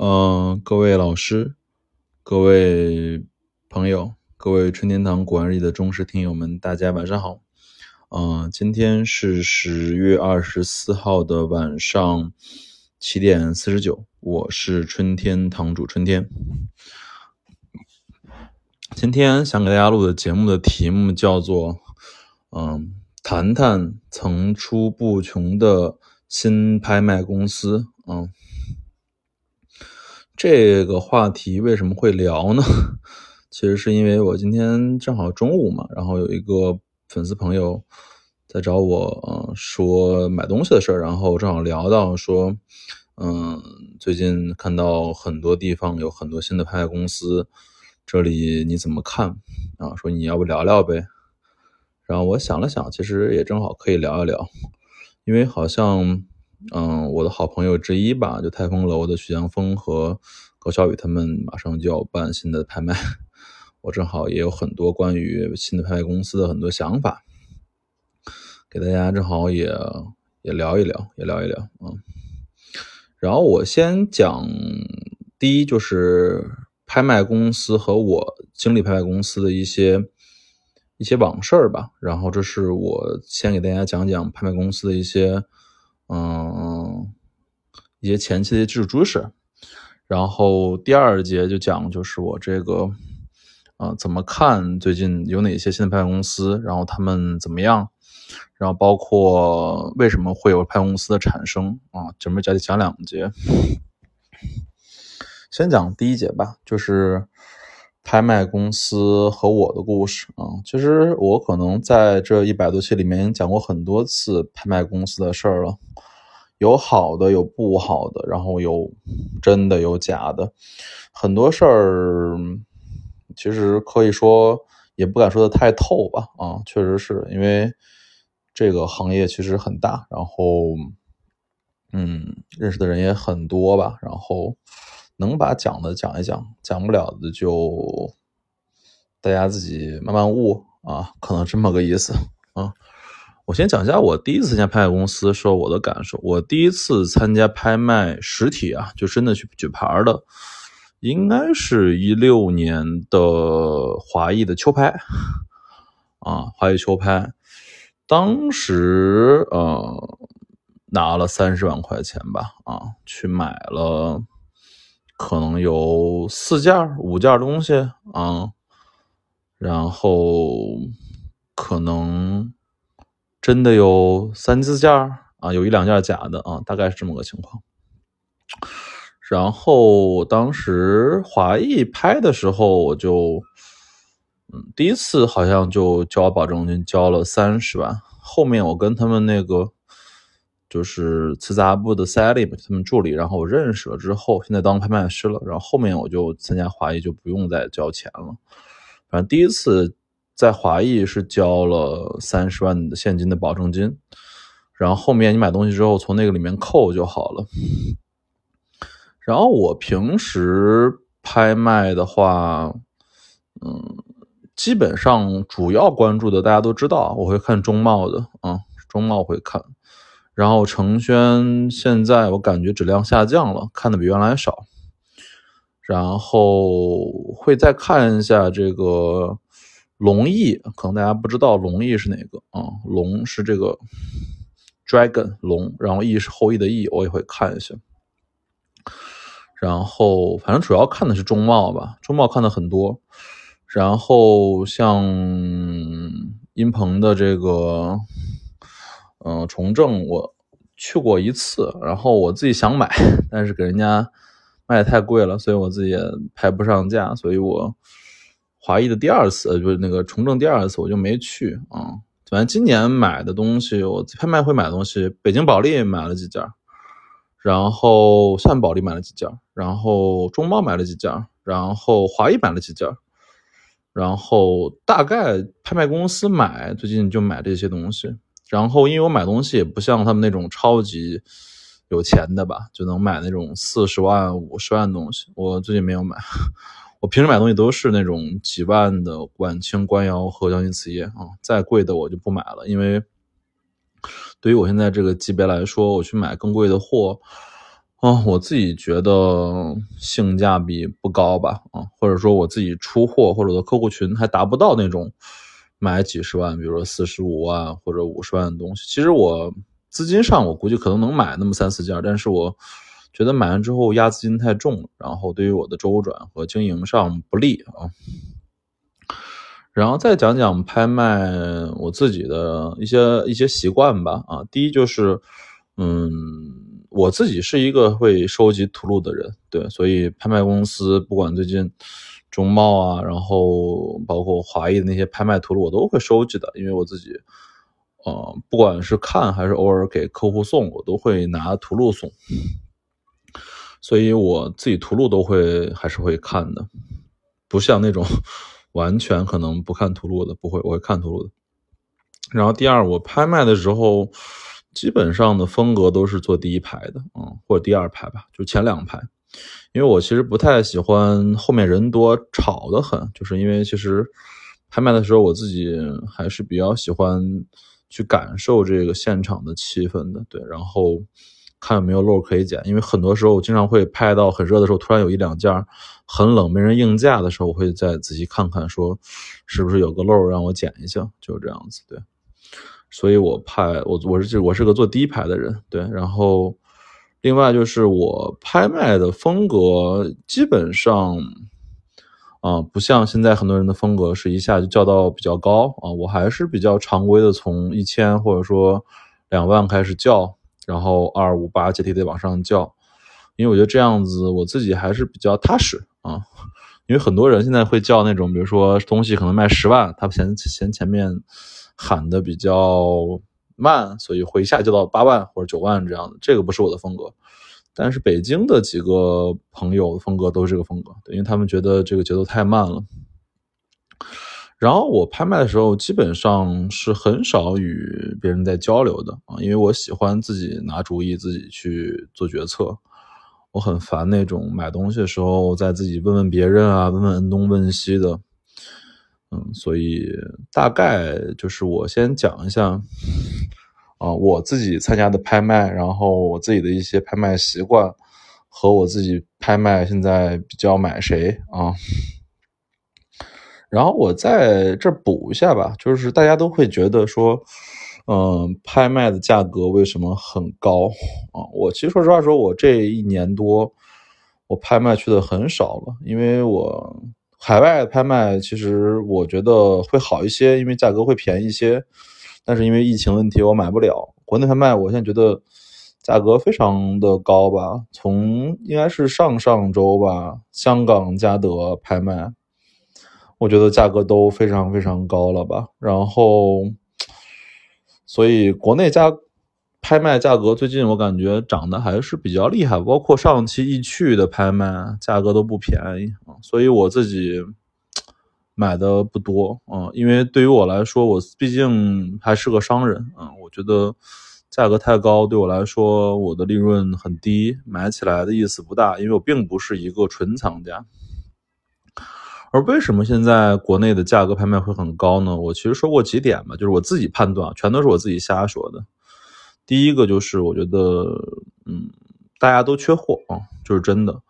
嗯，各位老师、各位朋友、各位春天堂古玩日记的忠实听友们，大家晚上好。嗯，今天是十月二十四号的晚上七点四十九，我是春天堂主春天。今天想给大家录的节目的题目叫做“嗯，谈谈层出不穷的新拍卖公司”。嗯，这个话题为什么会聊呢？其实是因为我今天正好中午嘛，然后有一个粉丝朋友在找我，嗯，说买东西的事儿，然后正好聊到说，嗯，最近看到很多地方有很多新的拍卖公司。这里你怎么看啊？说你要不聊聊呗？然后我想了想，其实也正好可以聊一聊，因为好像，嗯，我的好朋友之一吧，就泰丰楼的徐江峰和高小雨他们马上就要办新的拍卖，我正好也有很多关于新的拍卖公司的很多想法，给大家正好也也聊一聊，也聊一聊啊。然后我先讲第一就是。拍卖公司和我经历拍卖公司的一些一些往事吧，然后这是我先给大家讲讲拍卖公司的一些嗯一些前期的基础知识，然后第二节就讲就是我这个啊怎么看最近有哪些新的拍卖公司，然后他们怎么样，然后包括为什么会有拍卖公司的产生啊，准备讲讲两节。先讲第一节吧，就是拍卖公司和我的故事啊。其实我可能在这一百多期里面讲过很多次拍卖公司的事儿了，有好的，有不好的，然后有真的，有假的，很多事儿其实可以说也不敢说的太透吧啊，确实是因为这个行业其实很大，然后嗯，认识的人也很多吧，然后。能把讲的讲一讲，讲不了的就大家自己慢慢悟啊，可能这么个意思啊。我先讲一下我第一次参加拍卖公司时候我的感受。我第一次参加拍卖实体啊，就真的去举牌的，应该是一六年的华谊的秋拍啊，华谊秋拍，当时呃拿了三十万块钱吧啊，去买了。可能有四件五件东西啊，然后可能真的有三四件啊，有一两件假的啊，大概是这么个情况。然后当时华谊拍的时候，我就嗯，第一次好像就交保证金交了三十万，后面我跟他们那个。就是瓷杂部的 Sally 他们助理，然后我认识了之后，现在当拍卖师了。然后后面我就参加华谊，就不用再交钱了。反正第一次在华谊是交了三十万的现金的保证金，然后后面你买东西之后从那个里面扣就好了。然后我平时拍卖的话，嗯，基本上主要关注的大家都知道，我会看中贸的啊，中贸会看。然后成轩现在我感觉质量下降了，看的比原来少。然后会再看一下这个龙翼，可能大家不知道龙翼是哪个啊？龙是这个 dragon 龙，然后翼是后羿的翼，我也会看一下。然后反正主要看的是中贸吧，中贸看的很多。然后像殷鹏的这个。嗯，重正我去过一次，然后我自己想买，但是给人家卖的太贵了，所以我自己也拍不上价，所以我华谊的第二次，就是那个重振第二次，我就没去啊。反正今年买的东西，我拍卖会买的东西，北京保利买了几件，然后厦门保利买了几件，然后中贸买了几件，然后华谊买了几件，然后大概拍卖公司买，最近就买这些东西。然后，因为我买东西也不像他们那种超级有钱的吧，就能买那种四十万、五十万的东西。我最近没有买，我平时买东西都是那种几万的晚清官窑和江阴瓷业啊，再贵的我就不买了。因为对于我现在这个级别来说，我去买更贵的货，啊，我自己觉得性价比不高吧，啊，或者说我自己出货或者我的客户群还达不到那种买几十万，比如说四十五万或者五十万的东西。其实我资金上我估计可能能买那么三四件，但是我觉得买完之后压资金太重了，然后对于我的周转和经营上不利啊。然后再讲讲拍卖我自己的一些一些习惯吧，啊，第一就是，嗯。我自己是一个会收集图录的人，对，所以拍卖公司不管最近中贸啊，然后包括华谊的那些拍卖图录，我都会收集的，因为我自己，呃，不管是看还是偶尔给客户送，我都会拿图录送，所以我自己图录都会还是会看的，不像那种 完全可能不看图录的，不会，我会看图录的。然后第二，我拍卖的时候。基本上的风格都是坐第一排的，嗯，或者第二排吧，就前两排，因为我其实不太喜欢后面人多吵得很，就是因为其实拍卖的时候我自己还是比较喜欢去感受这个现场的气氛的，对，然后看有没有漏可以捡，因为很多时候我经常会拍到很热的时候，突然有一两件很冷没人应价的时候，我会再仔细看看，说是不是有个漏让我捡一下，就是这样子，对。所以我拍我我是我是个坐第一排的人，对，然后另外就是我拍卖的风格基本上啊，不像现在很多人的风格是一下就叫到比较高啊，我还是比较常规的，从一千或者说两万开始叫，然后二五八阶梯得往上叫，因为我觉得这样子我自己还是比较踏实啊，因为很多人现在会叫那种，比如说东西可能卖十万，他嫌嫌前面。喊的比较慢，所以会一下就到八万或者九万这样的，这个不是我的风格。但是北京的几个朋友的风格都是这个风格，因为他们觉得这个节奏太慢了。然后我拍卖的时候基本上是很少与别人在交流的啊，因为我喜欢自己拿主意，自己去做决策。我很烦那种买东西的时候再自己问问别人啊，问问东问西的。嗯，所以大概就是我先讲一下，啊，我自己参加的拍卖，然后我自己的一些拍卖习惯，和我自己拍卖现在比较买谁啊，然后我在这补一下吧，就是大家都会觉得说，嗯，拍卖的价格为什么很高啊？我其实说实话，说我这一年多，我拍卖去的很少了，因为我。海外拍卖其实我觉得会好一些，因为价格会便宜一些。但是因为疫情问题，我买不了。国内拍卖，我现在觉得价格非常的高吧。从应该是上上周吧，香港嘉德拍卖，我觉得价格都非常非常高了吧。然后，所以国内价。拍卖价格最近我感觉涨得还是比较厉害，包括上期易趣的拍卖价格都不便宜啊，所以我自己买的不多啊，因为对于我来说，我毕竟还是个商人啊，我觉得价格太高对我来说，我的利润很低，买起来的意思不大，因为我并不是一个纯藏家。而为什么现在国内的价格拍卖会很高呢？我其实说过几点吧，就是我自己判断，全都是我自己瞎说的。第一个就是我觉得，嗯，大家都缺货啊，就是真的。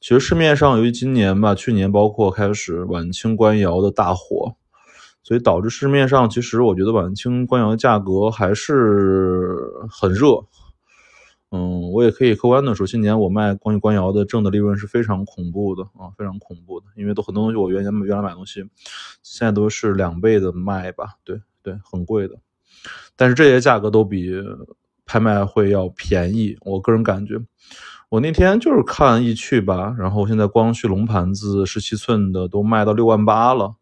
其实市面上由于今年吧，去年包括开始晚清官窑的大火，所以导致市面上其实我觉得晚清官窑的价格还是很热。嗯，我也可以客观的说，今年我卖关于官窑的挣的利润是非常恐怖的啊，非常恐怖的，因为都很多东西我原先原来买东西，现在都是两倍的卖吧，对对，很贵的。但是这些价格都比。拍卖会要便宜，我个人感觉，我那天就是看易趣吧，然后现在光绪龙盘子十七寸的都卖到六万八了，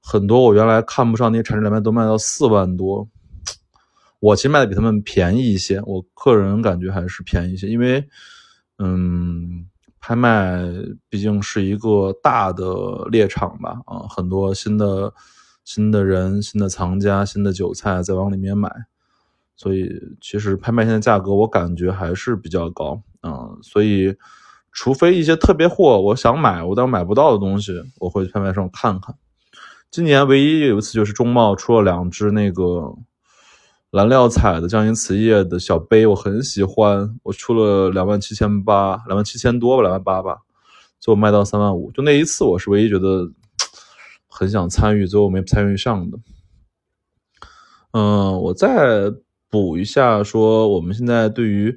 很多我原来看不上那些产值连麦都卖到四万多，我其实卖的比他们便宜一些，我个人感觉还是便宜一些，因为，嗯，拍卖毕竟是一个大的猎场吧，啊，很多新的新的人、新的藏家、新的韭菜在往里面买。所以其实拍卖现在价格我感觉还是比较高啊，所以除非一些特别货，我想买我但买不到的东西，我会去拍卖上看看。今年唯一有一次就是中贸出了两只那个蓝料彩的江阴瓷业的小杯，我很喜欢，我出了两万七千八，两万七千多吧，两万八吧，最后卖到三万五。就那一次，我是唯一觉得很想参与，最后没参与上的。嗯，我再补一下，说我们现在对于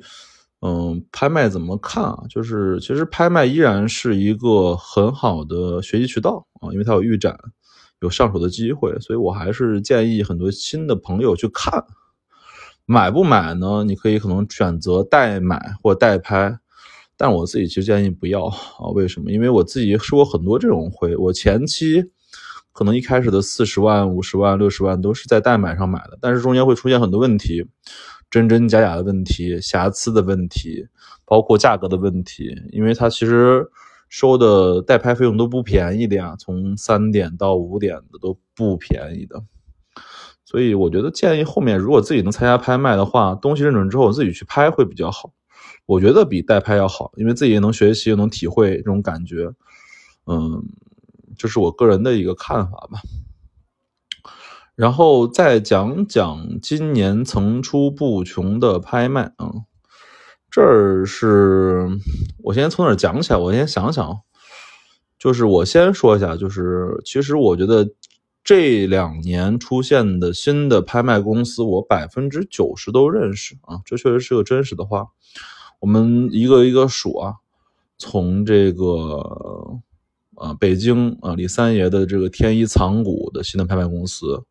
嗯拍卖怎么看啊？就是其实拍卖依然是一个很好的学习渠道啊，因为它有预展，有上手的机会，所以我还是建议很多新的朋友去看。买不买呢？你可以可能选择代买或代拍，但我自己其实建议不要啊。为什么？因为我自己收过很多这种亏。我前期可能一开始的四十万、五十万、六十万都是在代买上买的，但是中间会出现很多问题，真真假假的问题、瑕疵的问题，包括价格的问题。因为它其实收的代拍费用都不便宜的呀，从三点到五点的都不便宜的。所以我觉得建议后面如果自己能参加拍卖的话，东西认准之后自己去拍会比较好。我觉得比代拍要好，因为自己也能学习，又能体会这种感觉。嗯，这是我个人的一个看法吧。然后再讲讲今年层出不穷的拍卖啊，这儿是我先从哪讲起来？我先想想，就是我先说一下，就是其实我觉得。这两年出现的新的拍卖公司，我百分之九十都认识啊，这确实是个真实的话。我们一个一个数啊，从这个啊北京啊李三爷的这个天一藏骨的新的拍卖公司，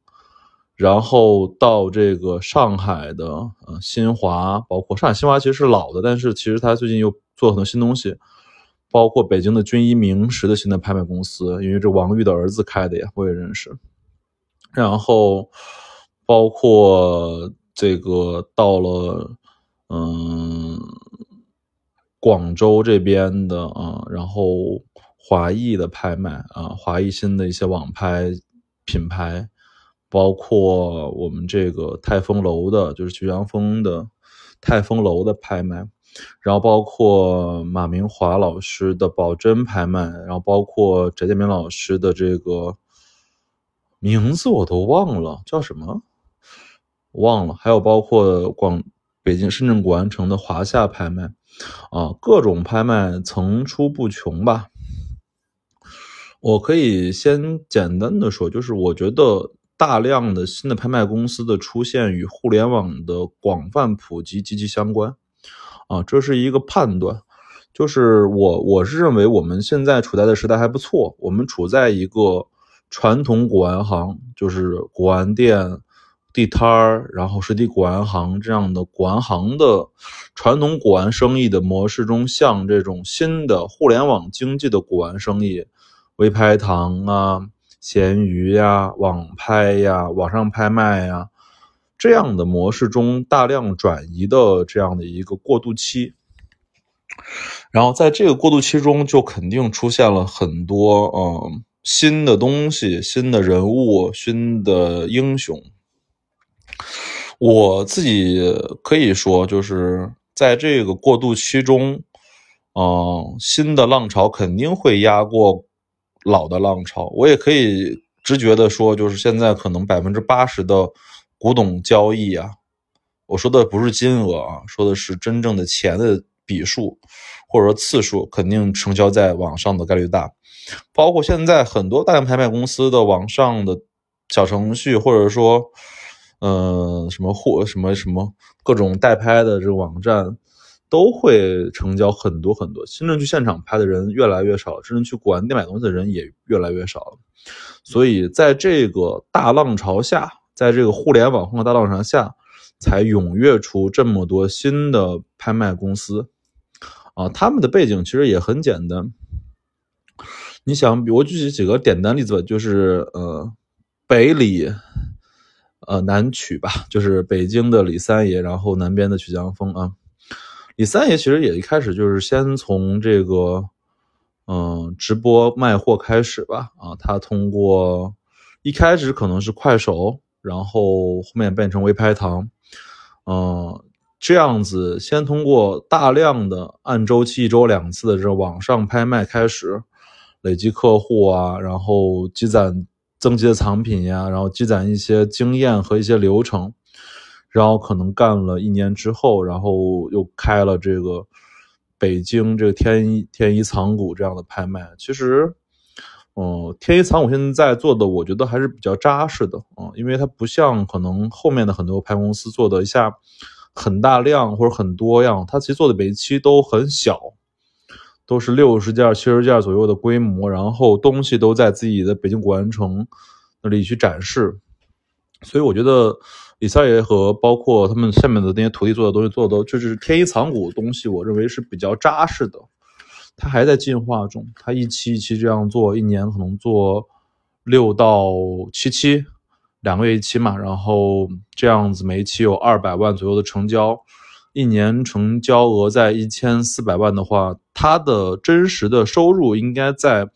然后到这个上海的呃新华，包括上海新华其实是老的，但是其实他最近又做很多新东西。包括北京的军医明石的新的拍卖公司，因为这王玉的儿子开的呀，我也认识。然后包括这个到了嗯广州这边的啊，然后华谊的拍卖啊，华谊新的一些网拍品牌，包括我们这个泰丰楼的，就是曲江峰的泰丰楼的拍卖。然后包括马明华老师的宝珍拍卖，然后包括翟建明老师的这个名字我都忘了叫什么，忘了。还有包括广北京、深圳古玩城的华夏拍卖，啊，各种拍卖层出不穷吧。我可以先简单的说，就是我觉得大量的新的拍卖公司的出现与互联网的广泛普及息息相关。啊，这是一个判断，就是我我是认为我们现在处在的时代还不错，我们处在一个传统古玩行，就是古玩店、地摊儿，然后实体古玩行这样的古玩行的传统古玩生意的模式中，像这种新的互联网经济的古玩生意，微拍堂啊、闲鱼呀、网拍呀、网上拍卖呀。这样的模式中大量转移的这样的一个过渡期，然后在这个过渡期中，就肯定出现了很多嗯新的东西、新的人物、新的英雄。我自己可以说，就是在这个过渡期中，嗯，新的浪潮肯定会压过老的浪潮。我也可以直觉的说，就是现在可能百分之八十的。古董交易啊，我说的不是金额啊，说的是真正的钱的笔数或者说次数，肯定成交在网上的概率大。包括现在很多大量拍卖公司的网上的小程序，或者说，嗯，什么货什么什么各种代拍的这个网站，都会成交很多很多。真正去现场拍的人越来越少，真正去古玩店买东西的人也越来越少了。所以在这个大浪潮下。在这个互联网化大浪潮下，才踊跃出这么多新的拍卖公司，啊，他们的背景其实也很简单。你想，我举几个简单例子吧，就是呃，北李，呃，南曲吧，就是北京的李三爷，然后南边的曲江峰啊。李三爷其实也一开始就是先从这个，嗯，直播卖货开始吧，啊，他通过一开始可能是快手。然后后面变成微拍堂，嗯，这样子先通过大量的按周期一周两次的这网上拍卖开始累积客户啊，然后积攒增值的藏品呀，然后积攒一些经验和一些流程，然后可能干了一年之后，然后又开了这个北京这个天一天一藏股这样的拍卖。其实，嗯，天一藏我现在做的，我觉得还是比较扎实的啊，因为它不像可能后面的很多拍公司做的一下很大量或者很多样，它其实做的每一期都很小。都是六十件、七十件左右的规模，然后东西都在自己的北京古玩城那里去展示，所以我觉得李三爷和包括他们下面的那些徒弟做的东西做的都就是天一藏古东西，我认为是比较扎实的。它还在进化中，它一期一期这样做，一年可能做六到七期，两个月一期嘛，然后这样子每一期有二百万左右的成交。一年成交额在一千四百万的话，它的真实的收入应该在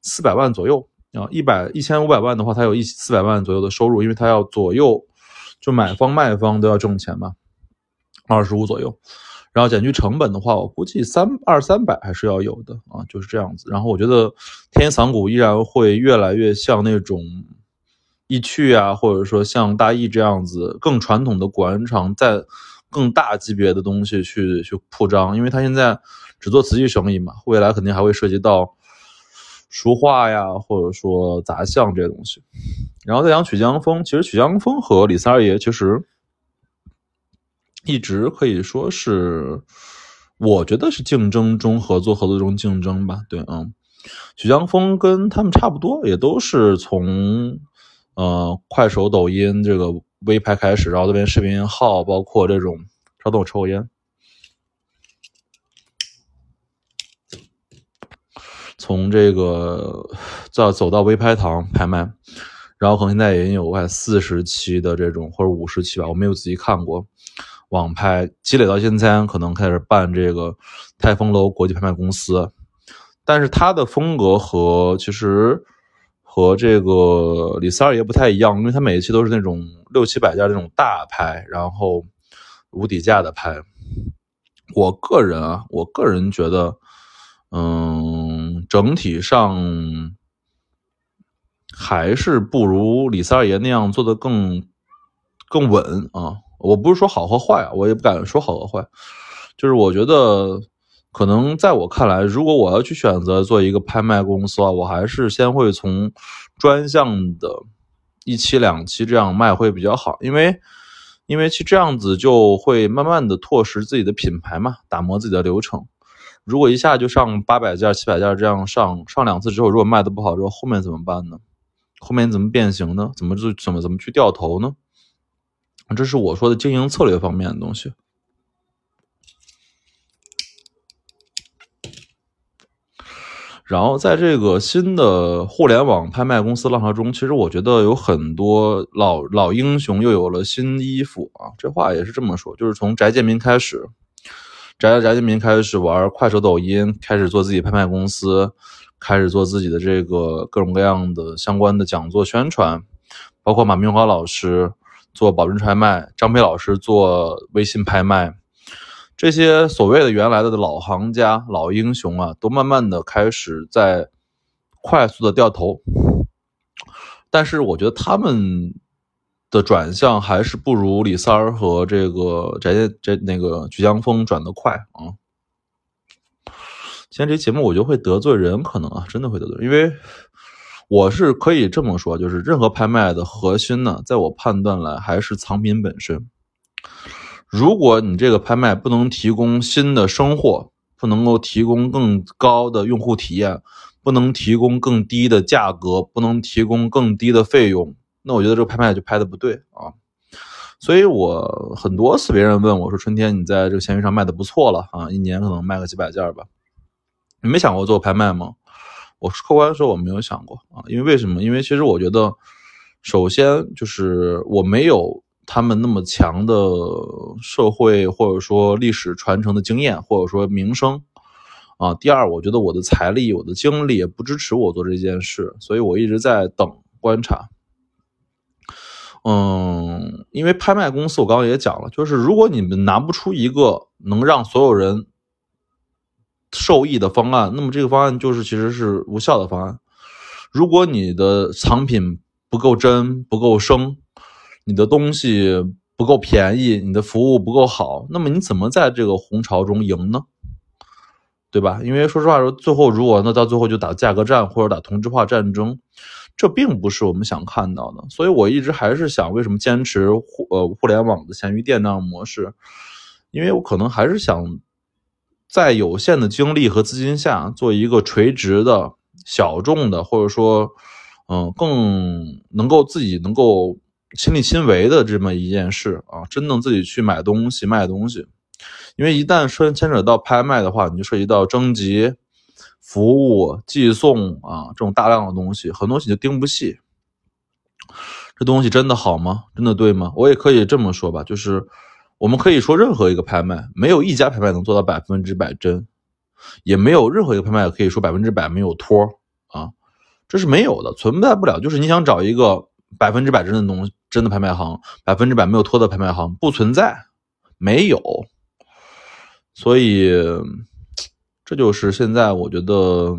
四百万左右啊。一百一千五百万的话，它有一四百万左右的收入，因为它要左右就买方卖方都要挣钱嘛，二十五左右。然后减去成本的话，我估计三二三百还是要有的啊，就是这样子。然后我觉得天仓股依然会越来越像那种易趣啊，或者说像大益这样子更传统的古玩厂在。更大级别的东西去去铺张，因为他现在只做瓷器生意嘛，未来肯定还会涉及到书画呀，或者说杂项这些东西。然后再讲曲江风，其实曲江风和李三二爷其实一直可以说是，我觉得是竞争中合作，合作中竞争吧。对，嗯，许江峰跟他们差不多，也都是从呃快手、抖音这个。微拍开始，然后这边视频号，包括这种，稍等我抽个烟。从这个再走到微拍堂拍卖，然后可能现在也有快四十期的这种，或者五十期吧，我没有仔细看过。网拍积累到现在，可能开始办这个泰丰楼国际拍卖公司，但是他的风格和其实。和这个李三二爷不太一样，因为他每一期都是那种六七百件这种大拍，然后无底价的拍。我个人啊，我个人觉得，嗯，整体上还是不如李三爷那样做的更更稳啊。我不是说好和坏啊，我也不敢说好和坏，就是我觉得。可能在我看来，如果我要去选择做一个拍卖公司啊，我还是先会从专项的一期两期这样卖会比较好，因为因为其这样子就会慢慢的拓实自己的品牌嘛，打磨自己的流程。如果一下就上八百件、七百件这样上上两次之后，如果卖的不好之后，后面怎么办呢？后面怎么变形呢？怎么就怎么怎么去掉头呢？这是我说的经营策略方面的东西。然后在这个新的互联网拍卖公司浪潮中，其实我觉得有很多老老英雄又有了新衣服啊。这话也是这么说，就是从翟建民开始，翟翟建民开始玩快手、抖音，开始做自己拍卖公司，开始做自己的这个各种各样的相关的讲座宣传，包括马明华老师做宝珍拍卖，张培老师做微信拍卖。这些所谓的原来的老行家、老英雄啊，都慢慢的开始在快速的掉头，但是我觉得他们的转向还是不如李三儿和这个翟建这那个曲江峰转的快啊。今天这节目我觉得会得罪人，可能啊，真的会得罪，因为我是可以这么说，就是任何拍卖的核心呢，在我判断来还是藏品本身。如果你这个拍卖不能提供新的生货，不能够提供更高的用户体验，不能提供更低的价格，不能提供更低的费用，那我觉得这个拍卖就拍的不对啊。所以我很多次别人问我说：“春天，你在这个闲鱼上卖的不错了啊，一年可能卖个几百件吧？你没想过做拍卖吗？”我客观说我没有想过啊，因为为什么？因为其实我觉得，首先就是我没有。他们那么强的社会或者说历史传承的经验，或者说名声啊。第二，我觉得我的财力、我的精力也不支持我做这件事，所以我一直在等观察。嗯，因为拍卖公司，我刚刚也讲了，就是如果你们拿不出一个能让所有人受益的方案，那么这个方案就是其实是无效的方案。如果你的藏品不够真、不够生，你的东西不够便宜，你的服务不够好，那么你怎么在这个红潮中赢呢？对吧？因为说实话说，最后如果那到最后就打价格战或者打同质化战争，这并不是我们想看到的。所以我一直还是想，为什么坚持互呃互联网的闲鱼店那样模式？因为我可能还是想在有限的精力和资金下，做一个垂直的小众的，或者说嗯更能够自己能够亲力亲为的这么一件事啊，真正自己去买东西卖东西。因为一旦涉牵扯到拍卖的话，你就涉及到征集、服务、寄送啊这种大量的东西，很多东西就盯不细。这东西真的好吗？真的对吗？我也可以这么说吧，就是我们可以说任何一个拍卖，没有一家拍卖能做到百分之百真，也没有任何一个拍卖可以说百分之百没有托啊，这是没有的，存在不了。就是你想找一个百分之百真的东真的拍卖行，百分之百没有托的拍卖行不存在，没有。所以，这就是现在我觉得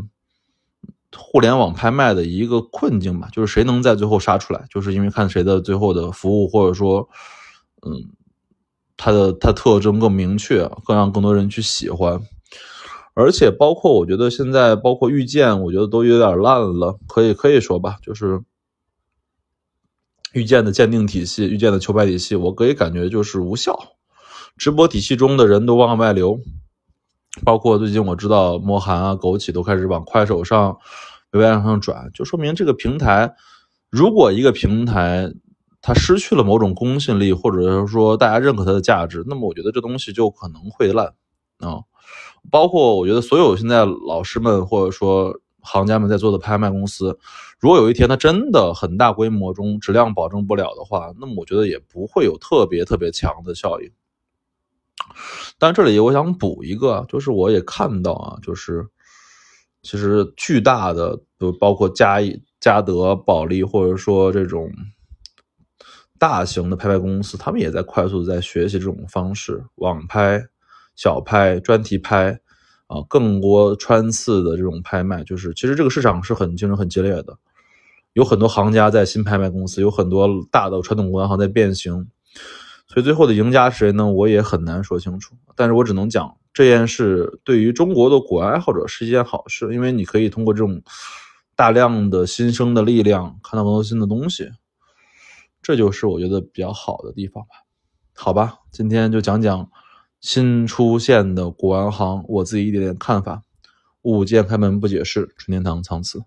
互联网拍卖的一个困境吧，就是谁能在最后杀出来，就是因为看谁的最后的服务，或者说，嗯，它的它特征更明确，更让更多人去喜欢。而且包括我觉得现在包括遇见，我觉得都有点烂了，可以可以说吧，就是遇见的鉴定体系，遇见的球拍体系，我可以感觉就是无效。直播体系中的人都往外流，包括最近我知道莫寒啊、枸杞都开始往快手上、微博上转，就说明这个平台，如果一个平台它失去了某种公信力，或者是说大家认可它的价值，那么我觉得这东西就可能会烂啊。包括我觉得所有现在老师们或者说行家们在做的拍卖公司，如果有一天它真的很大规模中质量保证不了的话，那么我觉得也不会有特别特别强的效应。但这里我想补一个，就是我也看到啊，就是其实巨大的，包括嘉嘉德、保利，或者说这种大型的拍卖公司，他们也在快速的在学习这种方式，网拍、小拍、专题拍啊，更多穿刺的这种拍卖，就是其实这个市场是很竞争很激烈的，有很多行家在新拍卖公司，有很多大的传统国行在变形。所以最后的赢家是谁呢？我也很难说清楚。但是我只能讲这件事对于中国的古玩爱好者是一件好事，因为你可以通过这种大量的新生的力量看到更多新的东西，这就是我觉得比较好的地方吧。好吧，今天就讲讲新出现的古玩行我自己一点点看法。物件开门不解释，纯天堂藏词。